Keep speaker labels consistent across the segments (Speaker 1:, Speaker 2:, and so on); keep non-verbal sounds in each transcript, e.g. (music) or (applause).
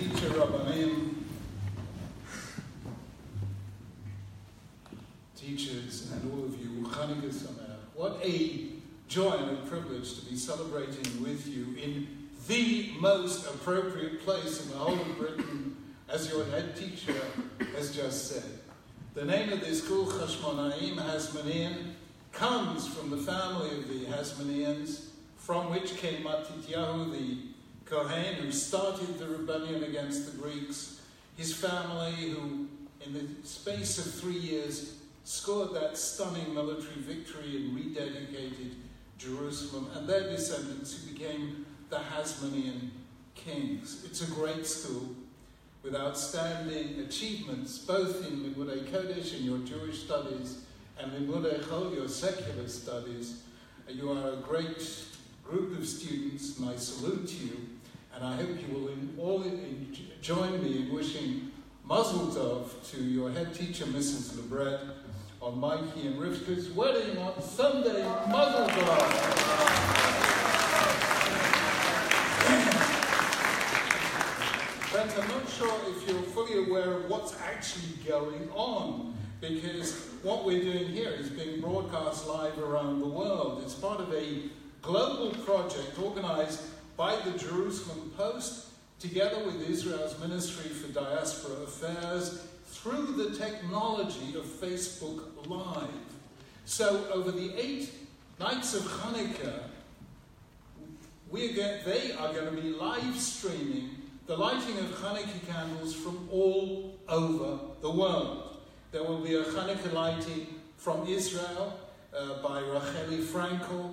Speaker 1: teacher Rabbanim, teachers, and all of you. What a joy and a privilege to be celebrating with you in the most appropriate place in the whole of Britain, as your head teacher has just said. The name of this school, Chashmonaim Hasmonean, comes from the family of the Hasmoneans, from which came Matityahu, the Kohen, who started the rebellion against the Greeks. His family, who in the space of three years scored that stunning military victory and rededicated Jerusalem, and their descendants who became the Hasmonean kings. It's a great school with outstanding achievements, both in Limudei Kodesh, in your Jewish studies, and Limudei Chol, your secular studies. You are a great group of students, and I salute you, and I hope you will in, all in, join me in wishing Mazel Tov to your head teacher, Mrs. Lebret, on Mikey and Rivka's wedding on Sunday. Mazel Tov! Friends, I'm not sure if you're fully aware of what's actually going on because what we're doing here is being broadcast live around the world. It's part of a global project organized by the Jerusalem Post together with Israel's Ministry for Diaspora Affairs through the technology of Facebook Live. So, over the eight nights of Hanukkah, we get, they are going to be live streaming the lighting of Hanukkah candles from all over the world. There will be a Hanukkah lighting from Israel uh, by Racheli Frankel.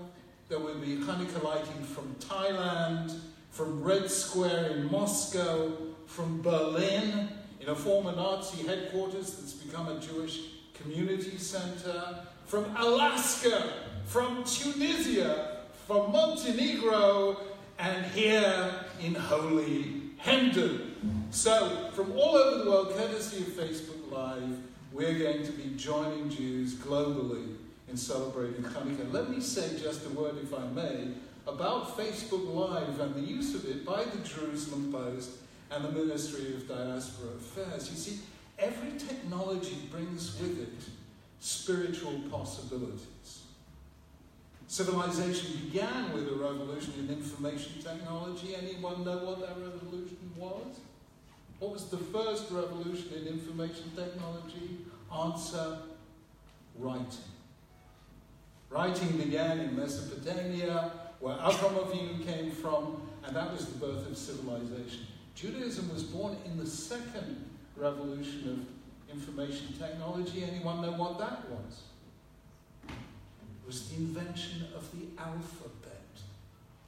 Speaker 1: There will be Hanukkah lighting from Thailand, from Red Square in Moscow, from Berlin, in a former Nazi headquarters that's become a Jewish community center, from Alaska, from Tunisia, from Montenegro, and here in holy Hendon. So, from all over the world, courtesy of Facebook Live, we're going to be joining Jews globally in celebrating Hanukkah. Let me say just a word, if I may, about Facebook Live and the use of it by the Jerusalem Post and the Ministry of Diaspora Affairs. You see, every technology brings with it spiritual possibilities. Civilization began with a revolution in information technology. Anyone know what that revolution was? What was the first revolution in information technology? Answer writing. Writing began in Mesopotamia, where Avram Avinu came from, and that was the birth of civilization. Judaism was born in the second revolution of information technology. Anyone know what that was? It was the invention of the alphabet.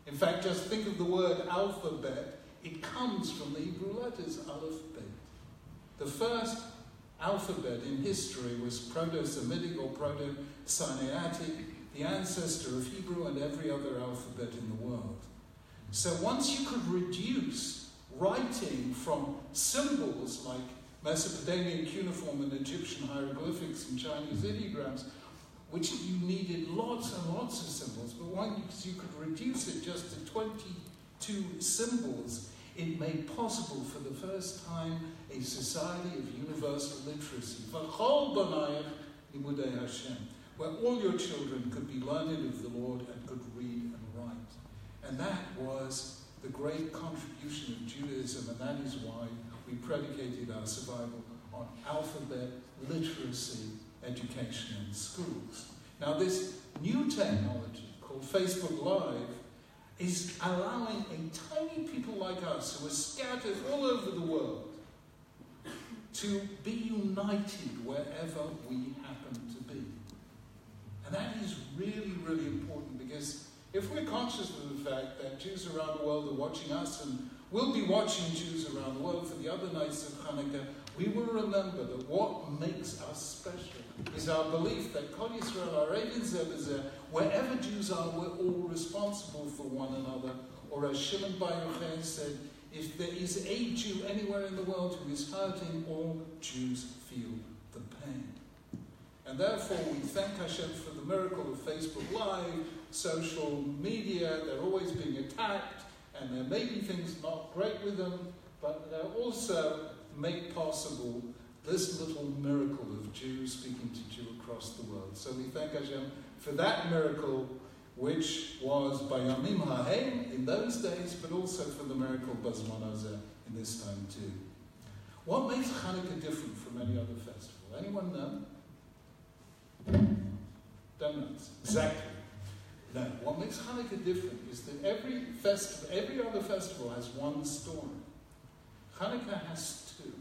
Speaker 1: In fact, just think of the word alphabet. It comes from the Hebrew letters aleph bet. The first alphabet in history was Proto-Semitic or Proto-Sinaitic, the ancestor of Hebrew and every other alphabet in the world. So once you could reduce writing from symbols like Mesopotamian cuneiform and Egyptian hieroglyphics and Chinese ideograms which you needed lots and lots of symbols, but once you could reduce it just to 22 symbols, it made possible for the first time a society of universal literacy, where all your children could be learned of the Lord and could read and write. And that was the great contribution of Judaism, and that is why we predicated our survival on alphabet literacy education in schools. Now, this new technology called Facebook Live is allowing a tiny people like us who are scattered all over the world to be united wherever we happen to be. And that is really, really important because if we're conscious of the fact that Jews around the world are watching us and we'll be watching Jews around the world for the other nights of Hanukkah, we will remember that what makes us special is our belief that Kol Yisrael Arevin Zeh BaZeh, wherever Jews are, we're all responsible for one another. Or as Shimon Bar Yochai said, if there is a Jew anywhere in the world who is hurting, all Jews feel the pain. And therefore, we thank Hashem for the miracle of Facebook Live, social media, they're always being attacked, and there may be things not great with them, but they also make possible this little miracle of Jews speaking to Jew across the world. So we thank Hashem for that miracle, which was by Yamim Ha'em in those days, but also for the miracle Bazman in this time too. What makes Hanukkah different from any other festival? Anyone know? Don't. Exactly. No. What makes Hanukkah different is that every festival, every other festival has one story. Hanukkah has two.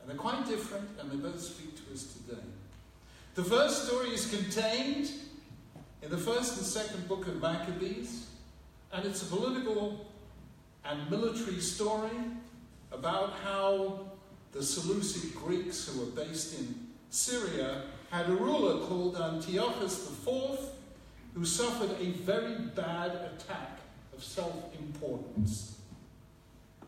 Speaker 1: And they're quite different, and they both speak to us today. The first story is contained in the first and second book of Maccabees, and it's a political and military story about how the Seleucid Greeks who were based in Syria had a ruler called Antiochus IV who suffered a very bad attack of self importance.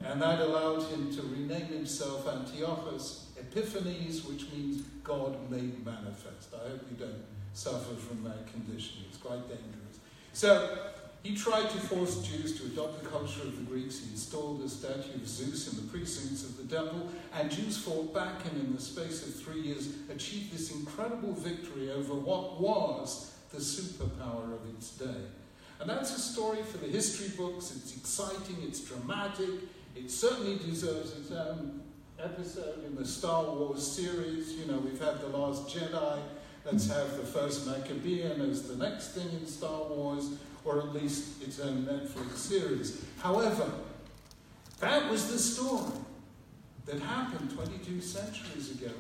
Speaker 1: And that allowed him to rename himself Antiochus Epiphanes, which means God made manifest. I hope you don't suffer from that condition, it's quite dangerous. So, he tried to force Jews to adopt the culture of the Greeks. He installed a statue of Zeus in the precincts of the temple, and Jews fought back and, in the space of three years, achieved this incredible victory over what was the superpower of its day. And that's a story for the history books. It's exciting, it's dramatic, it certainly deserves its own episode in the Star Wars series. You know, we've had The Last Jedi. Let's have the first Maccabean as the next thing in Star Wars or at least its own Netflix series. However, that was the story that happened 22 centuries ago,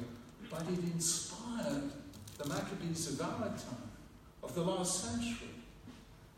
Speaker 1: but it inspired the Maccabees of our time, of the last century,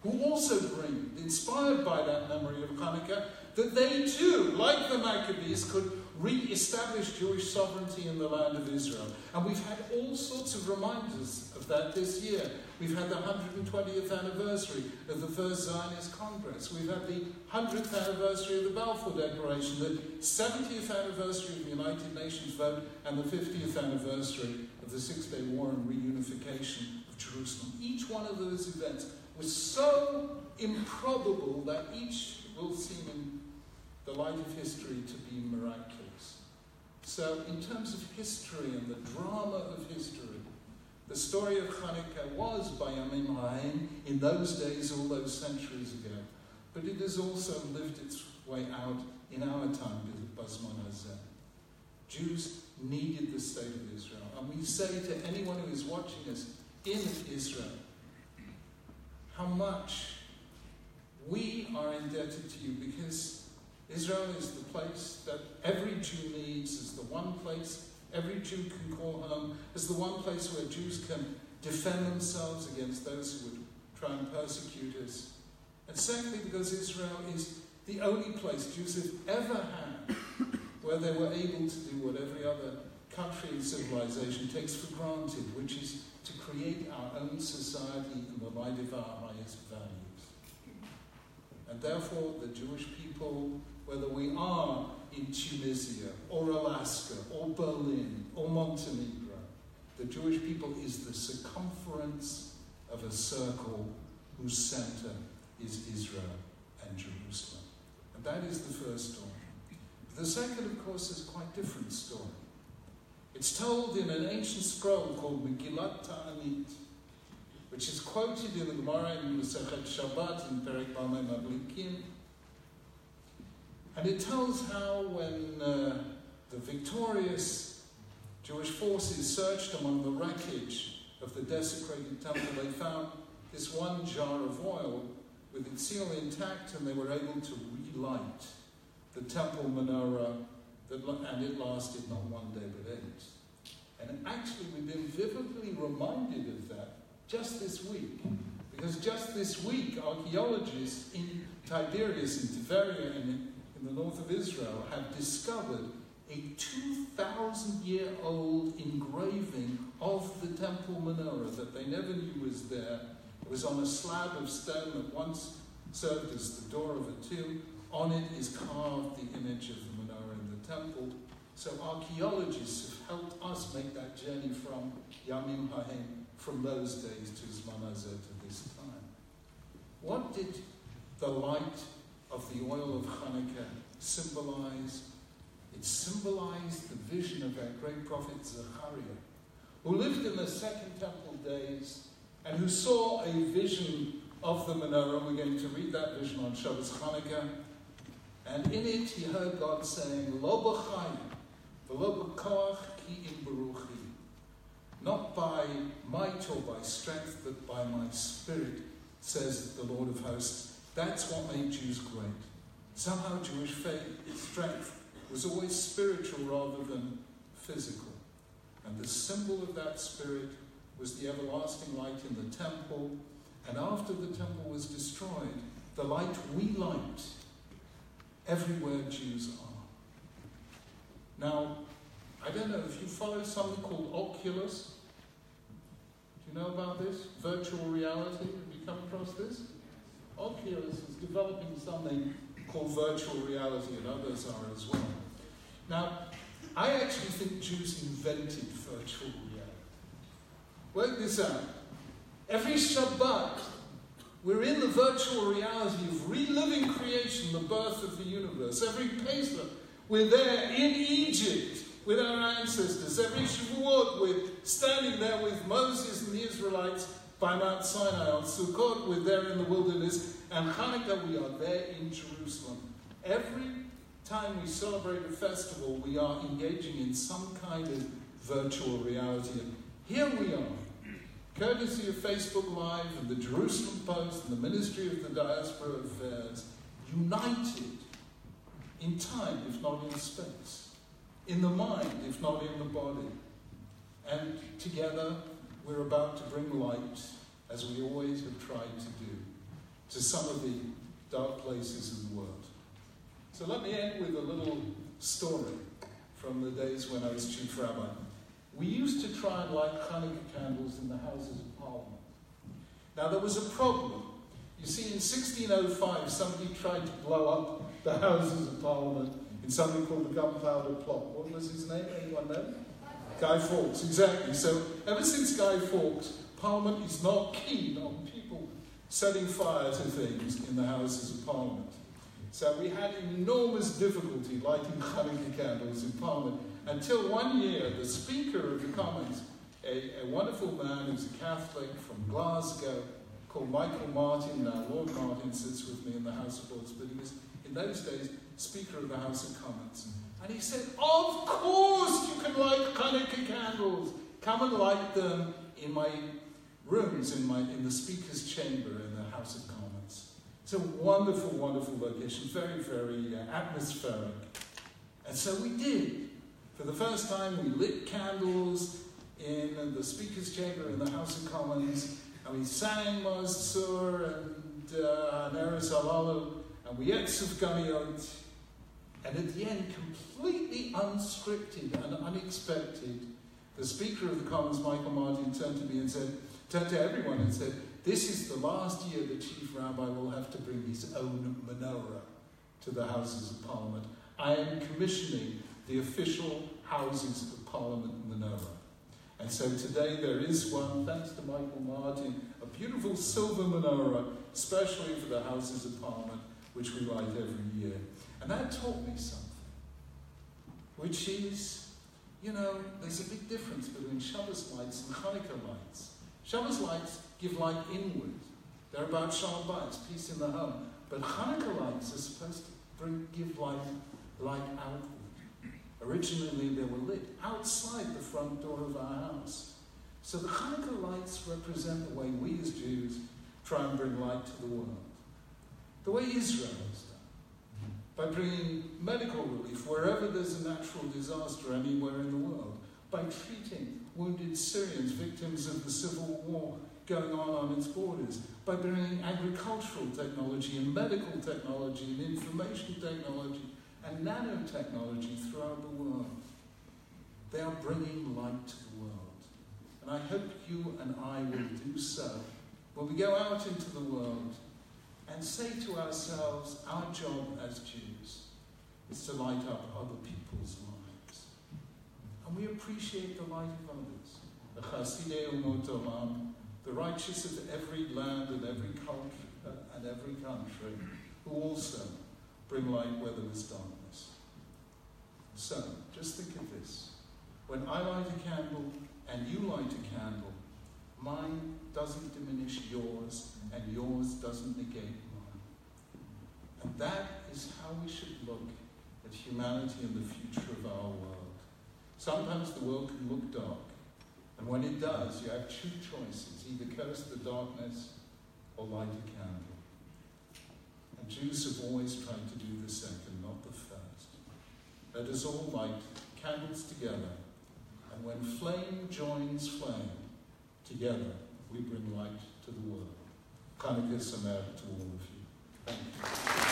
Speaker 1: who also dreamed, inspired by that memory of Hanukkah, that they too, like the Maccabees, could re-establish Jewish sovereignty in the land of Israel. And we've had all sorts of reminders of that this year. We've had the 120th anniversary of the First Zionist Congress. We've had the 100th anniversary of the Balfour Declaration, the 70th anniversary of the United Nations vote, and the 50th anniversary of the Six Day War and reunification of Jerusalem. Each one of those events was so improbable that each will seem in the light of history to be miraculous. So, in terms of history and the drama of history, the story of Hanukkah was by Yamim Ha'em in those days, all those centuries ago, but it has also lived its way out in our time with Bazman Hazeh. Jews needed the state of Israel. And we say to anyone who is watching us in Israel, how much we are indebted to you because Israel is the place that every Jew needs, is the one place every Jew can call home, is the one place where Jews can defend themselves against those who would try and persecute us. And secondly, because Israel is the only place Jews have ever had where they were able to do what every other country and civilization takes for granted, which is to create our own society in the light of our highest values. And therefore, the Jewish people, whether we are in Tunisia or Alaska or Berlin or Montenegro, the Jewish people is the circumference of a circle whose center is Israel and Jerusalem. And that is the first story. The second, of course, is a quite different story. It's told in an ancient scroll called Megillat Ta'anit, which is quoted in the Gemara in Masechet Shabbat in Perek Bamei Madlikin. And it tells how when uh, the victorious Jewish forces searched among the wreckage of the desecrated temple, they found this one jar of oil with its seal intact, and they were able to relight the temple menorah, that, and it lasted not one day but eight. And actually, we've been vividly reminded of that just this week. Because just this week, archaeologists in Tiberias, and Tiberia, in, the north of Israel, have discovered a 2,000 year old engraving of the temple menorah that they never knew was there. It was on a slab of stone that once served as the door of a tomb. On it is carved the image of the menorah in the temple. So archaeologists have helped us make that journey from Yamim Ha'em, from those days to Zman Hazeh to this time. What did the light of the oil of Hanukkah symbolize? It symbolized the vision of that great prophet Zechariah, who lived in the Second Temple days and who saw a vision of the menorah. We're going to read that vision on Shabbos Hanukkah. And in it, he heard God saying, Lo v'lo ki im. Not by might or by strength, but by my spirit, says the Lord of hosts. That's what made Jews great. Somehow Jewish faith, its strength, was always spiritual rather than physical. And the symbol of that spirit was the everlasting light in the temple. And after the temple was destroyed, the light we light everywhere Jews are. Now, I don't know if you follow something called Oculus. Do you know about this? Virtual reality. Have you come across this? Oculus is developing something called virtual reality, and others are as well. Now, I actually think Jews invented virtual reality. Work this out. Every Shabbat, we're in the virtual reality of reliving creation, the birth of the universe. Every Pesach, we're there in Egypt with our ancestors. Every Shavuot, we're standing there with Moses and the Israelites by Mount Sinai. On Sukkot, we're there in the wilderness. And Hanukkah, we are there in Jerusalem. Every time we celebrate a festival, we are engaging in some kind of virtual reality. And here we are courtesy of Facebook Live and the Jerusalem Post and the Ministry of the Diaspora Affairs, united in time, if not in space, in the mind, if not in the body. And together, we're about to bring light, as we always have tried to do, to some of the dark places in the world. So let me end with a little story from the days when I was chief rabbi. We used to try and light Hanukkah candles in the Houses of Parliament. Now, there was a problem. You see, in 1605, somebody tried to blow up the (laughs) Houses of Parliament in something called the Gunpowder Plot. What was his name? Anyone know? Guy Fawkes, exactly. So, ever since Guy Fawkes, Parliament is not keen on people setting fire to things in the Houses of Parliament. So we had enormous difficulty lighting Hanukkah candles in Parliament until one year, the Speaker of the Commons, a, a wonderful man who's a Catholic from Glasgow, called Michael Martin, now Lord Martin sits with me in the House of Lords, but he was, in those days, Speaker of the House of Commons. And he said, Of course you can light Hanukkah candles. Come and light them in my rooms, in, my, in the Speaker's chamber in the House of Commons. It's a wonderful, wonderful location, very, very uh, atmospheric. And so we did. For the first time, we lit candles in the Speaker's Chamber in the House of Commons, and we sang Maoz Tzur and uh, Neres Halalu, and we ate Sufganiyot, and at the end, completely unscripted and unexpected, the Speaker of the Commons, Michael Martin, turned to me and said, turned to everyone and said, this is the last year the Chief Rabbi will have to bring his own menorah to the Houses of Parliament. I am commissioning the official houses of Parliament menorah. And so today there is one, thanks to Michael Martin, a beautiful silver menorah, especially for the Houses of Parliament, which we light every year. And that taught me something, which is, you know, there's a big difference between Shabbos lights and Hanukkah lights. Shabbos lights give light inward. They're about shalom peace in the home. But Hanukkah lights are supposed to bring, give light, light outward. Originally, they were lit outside the front door of our house. So the Hanukkah lights represent the way we as Jews try and bring light to the world. The way Israel has done. By bringing medical relief wherever there's a natural disaster anywhere in the world. By treating wounded Syrians, victims of the civil war going on on its borders. By bringing agricultural technology and medical technology and information technology and nanotechnology throughout the world. They are bringing light to the world. And I hope you and I will do so when we go out into the world and say to ourselves, our job as Jews is to light up other people's lives. And we appreciate the light of others. The Chasidei Umot Olam, the righteous of every land and every culture uh, and every country, who also bring light where there is darkness. So, just think of this. When I light a candle and you light a candle, mine doesn't diminish yours and yours doesn't negate mine. And that is how we should look at humanity and the future of our world. Sometimes the world can look dark, and when it does, you have two choices either curse the darkness or light a candle. And Jews have always tried to do the second, not the first. Let us all light candles together, and when flame joins flame, together we bring light to the world. Sameach to all of you. Thank you.